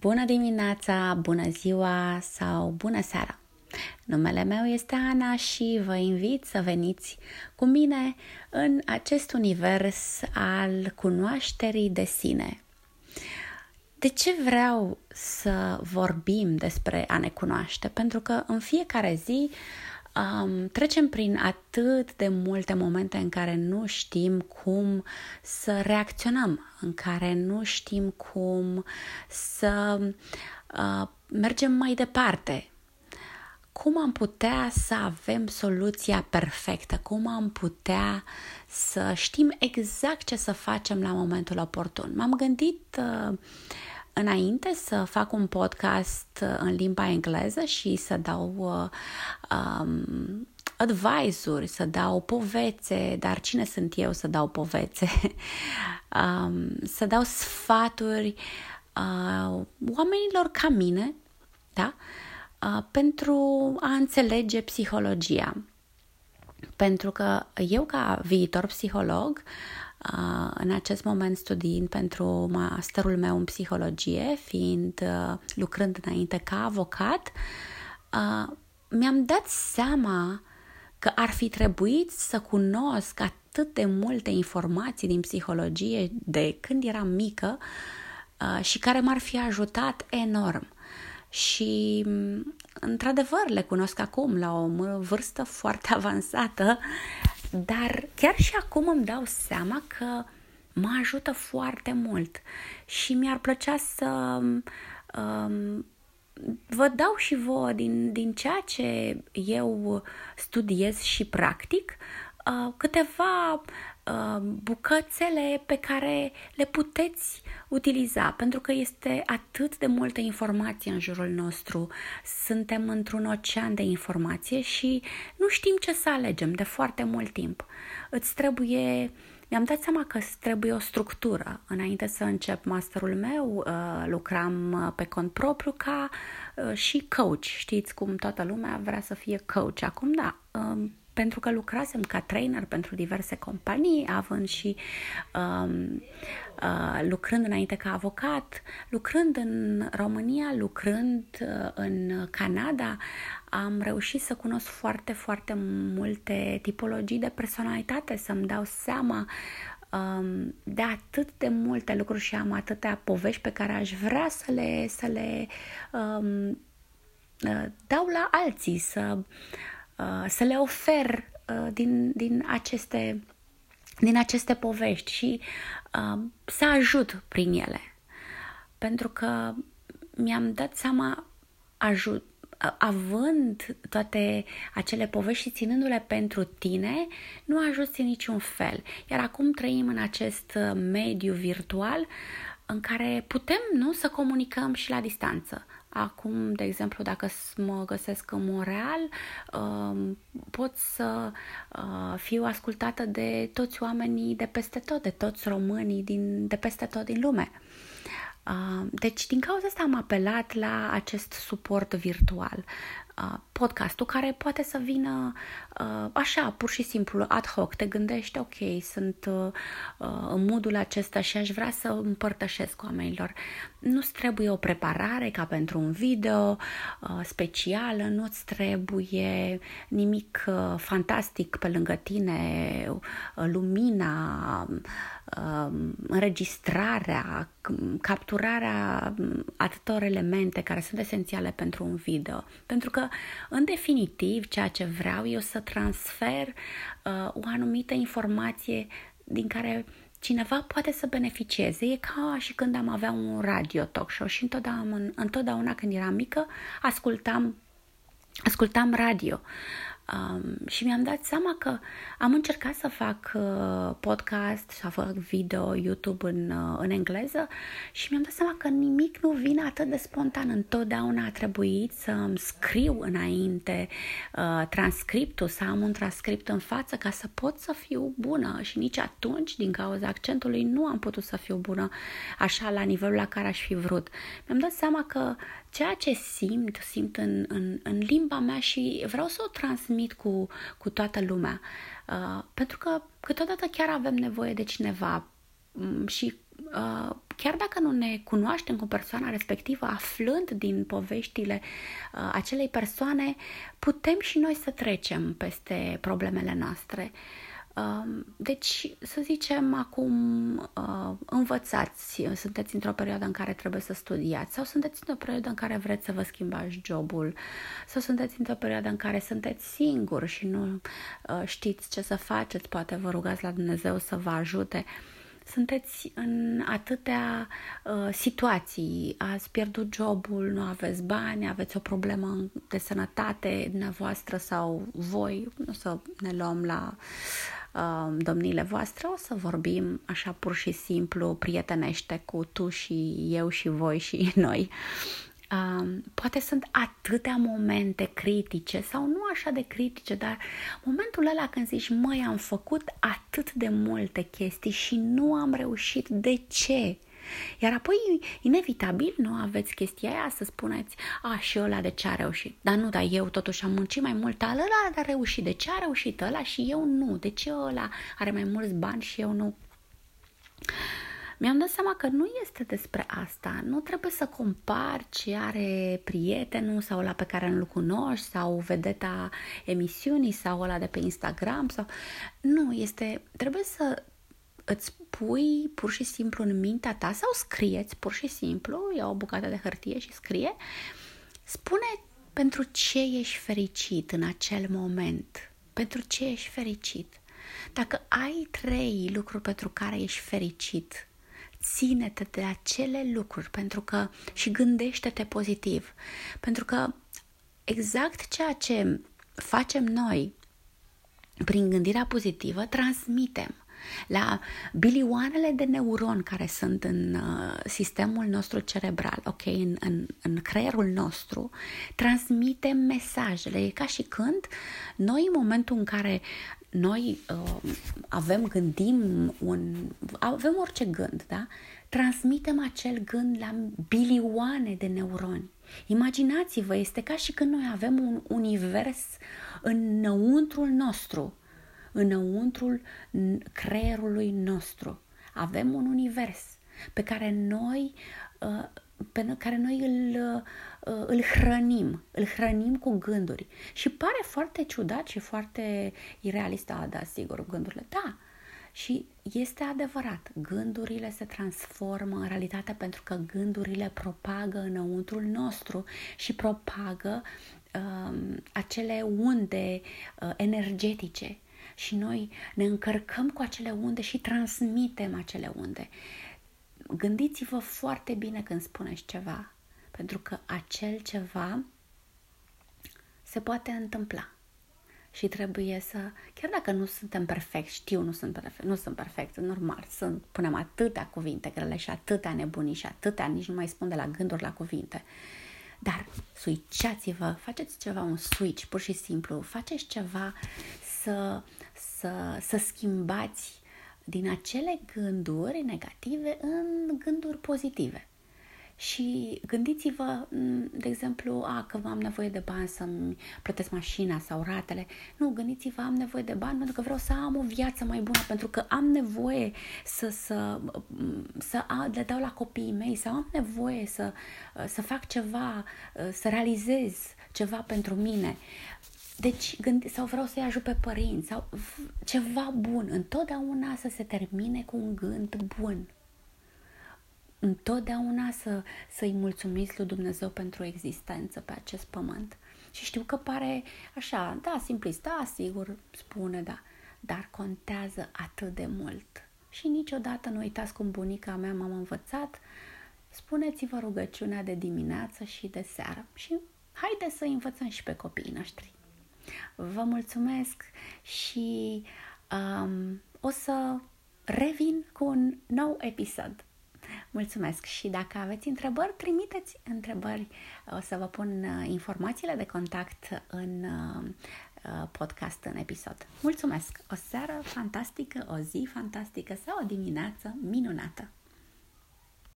Bună dimineața, bună ziua sau bună seara! Numele meu este Ana și vă invit să veniți cu mine în acest univers al cunoașterii de sine. De ce vreau să vorbim despre a ne cunoaște? Pentru că în fiecare zi um, trecem prin atât de multe momente în care nu știm cum să reacționăm, în care nu știm cum să uh, mergem mai departe. Cum am putea să avem soluția perfectă? Cum am putea să știm exact ce să facem la momentul oportun? M-am gândit uh, înainte să fac un podcast în limba engleză și să dau uh, um, advisuri, să dau povețe, dar cine sunt eu să dau povețe? um, să dau sfaturi uh, oamenilor ca mine, da? Uh, pentru a înțelege psihologia. Pentru că eu, ca viitor psiholog, în acest moment studiind pentru masterul meu în psihologie, fiind lucrând înainte ca avocat, mi-am dat seama că ar fi trebuit să cunosc atât de multe informații din psihologie de când eram mică și care m-ar fi ajutat enorm. Și, într-adevăr, le cunosc acum, la o vârstă foarte avansată, dar chiar și acum îmi dau seama că mă ajută foarte mult și mi-ar plăcea să um, vă dau și vouă din, din ceea ce eu studiez și practic uh, câteva Uh, bucățele pe care le puteți utiliza, pentru că este atât de multă informație în jurul nostru. Suntem într-un ocean de informație și nu știm ce să alegem de foarte mult timp. Îți trebuie mi-am dat seama că trebuie o structură. Înainte să încep masterul meu, uh, lucram uh, pe cont propriu ca și coach. Știți cum toată lumea vrea să fie coach. Acum, da, um, pentru că lucrasem ca trainer pentru diverse companii, având și um, uh, lucrând înainte ca avocat, lucrând în România, lucrând uh, în Canada, am reușit să cunosc foarte, foarte multe tipologii de personalitate, să-mi dau seama um, de atât de multe lucruri și am atâtea povești pe care aș vrea să le, să le um, uh, dau la alții, să Uh, să le ofer uh, din, din, aceste, din aceste povești și uh, să ajut prin ele. Pentru că mi-am dat seama, ajut, având toate acele povești și ținându-le pentru tine, nu ajuți în niciun fel. Iar acum trăim în acest mediu virtual în care putem nu să comunicăm și la distanță. Acum, de exemplu, dacă mă găsesc în Montreal, um, pot să uh, fiu ascultată de toți oamenii de peste tot, de toți românii din, de peste tot din lume. Uh, deci, din cauza asta am apelat la acest suport virtual podcastul care poate să vină așa, pur și simplu, ad hoc. Te gândești, ok, sunt în modul acesta și aș vrea să împărtășesc cu oamenilor. Nu-ți trebuie o preparare ca pentru un video specială, nu-ți trebuie nimic fantastic pe lângă tine, lumina, înregistrarea, capturarea atâtor elemente care sunt esențiale pentru un video. Pentru că, în definitiv, ceea ce vreau eu să transfer uh, o anumită informație din care cineva poate să beneficieze. E ca și când am avea un radio talk show și întotdeauna, întotdeauna când eram mică ascultam, ascultam radio. Um, și mi-am dat seama că am încercat să fac uh, podcast, să fac video, YouTube în, uh, în engleză și mi-am dat seama că nimic nu vine atât de spontan. Întotdeauna a trebuit să îmi scriu înainte uh, transcriptul, să am un transcript în față ca să pot să fiu bună și nici atunci, din cauza accentului, nu am putut să fiu bună așa la nivelul la care aș fi vrut. Mi-am dat seama că ceea ce simt, simt în, în, în limba mea și vreau să o transmit cu, cu toată lumea. Uh, pentru că câteodată chiar avem nevoie de cineva um, și uh, chiar dacă nu ne cunoaștem cu persoana respectivă, aflând din poveștile uh, acelei persoane, putem și noi să trecem peste problemele noastre. Um, deci, să zicem, acum uh, învățați, sunteți într-o perioadă în care trebuie să studiați sau sunteți într-o perioadă în care vreți să vă schimbați jobul sau sunteți într-o perioadă în care sunteți singuri și nu uh, știți ce să faceți, poate vă rugați la Dumnezeu să vă ajute. Sunteți în atâtea uh, situații, ați pierdut jobul, nu aveți bani, aveți o problemă de sănătate dumneavoastră sau voi, nu să ne luăm la uh, domnile voastre, o să vorbim așa pur și simplu, prietenește cu tu și eu și voi și noi. Uh, poate sunt atâtea momente critice sau nu așa de critice, dar momentul ăla când zici, măi, am făcut atât de multe chestii și nu am reușit, de ce? Iar apoi, inevitabil, nu aveți chestia aia să spuneți, a, și ăla de ce a reușit. Dar nu, dar eu totuși am muncit mai mult, al ăla a reușit. De ce a reușit ăla și eu nu? De ce ăla are mai mulți bani și eu nu? mi-am dat seama că nu este despre asta. Nu trebuie să compar ce are prietenul sau la pe care nu-l cunoști sau vedeta emisiunii sau ăla de pe Instagram sau... Nu, este... Trebuie să îți pui pur și simplu în mintea ta sau scrieți pur și simplu, ia o bucată de hârtie și scrie, spune pentru ce ești fericit în acel moment, pentru ce ești fericit. Dacă ai trei lucruri pentru care ești fericit, ține-te de acele lucruri pentru că și gândește-te pozitiv. Pentru că exact ceea ce facem noi prin gândirea pozitivă, transmitem la bilioanele de neuroni care sunt în uh, sistemul nostru cerebral, ok, în, în, în creierul nostru, transmitem mesajele. E ca și când noi, în momentul în care noi uh, avem, gândim un, avem orice gând, da? Transmitem acel gând la bilioane de neuroni. Imaginați-vă, este ca și când noi avem un univers înăuntrul nostru înăuntrul creierului nostru. Avem un univers pe care noi, uh, pe care noi îl, uh, îl hrănim, îl hrănim cu gânduri. Și pare foarte ciudat și foarte irealist, da, da, sigur, gândurile, da, și este adevărat, gândurile se transformă în realitate pentru că gândurile propagă înăuntrul nostru și propagă um, acele unde uh, energetice și noi ne încărcăm cu acele unde și transmitem acele unde. Gândiți-vă foarte bine când spuneți ceva, pentru că acel ceva se poate întâmpla. Și trebuie să, chiar dacă nu suntem perfecti, știu, nu sunt perfect, nu sunt perfect, normal, sunt, punem atâtea cuvinte grele și atâtea nebunii și atâtea, nici nu mai spun de la gânduri la cuvinte. Dar switchați-vă, faceți ceva, un switch, pur și simplu, faceți ceva să să, să schimbați din acele gânduri negative în gânduri pozitive. Și gândiți-vă, de exemplu, a, că am nevoie de bani să-mi plătesc mașina sau ratele. Nu, gândiți-vă, am nevoie de bani pentru că vreau să am o viață mai bună, pentru că am nevoie să, să, să le dau la copiii mei sau am nevoie să, să fac ceva, să realizez ceva pentru mine. Deci, gândi, sau vreau să-i ajut pe părinți, sau ceva bun. Întotdeauna să se termine cu un gând bun. Întotdeauna să, să-i mulțumiți lui Dumnezeu pentru existență pe acest pământ. Și știu că pare așa, da, simplist, da, sigur, spune, da, dar contează atât de mult. Și niciodată nu uitați cum bunica mea m-a învățat, spuneți-vă rugăciunea de dimineață și de seară și haide să învățăm și pe copiii noștri. Vă mulțumesc și um, o să revin cu un nou episod. Mulțumesc și dacă aveți întrebări, trimiteți întrebări. O să vă pun uh, informațiile de contact în uh, uh, podcast, în episod. Mulțumesc! O seară fantastică, o zi fantastică sau o dimineață minunată!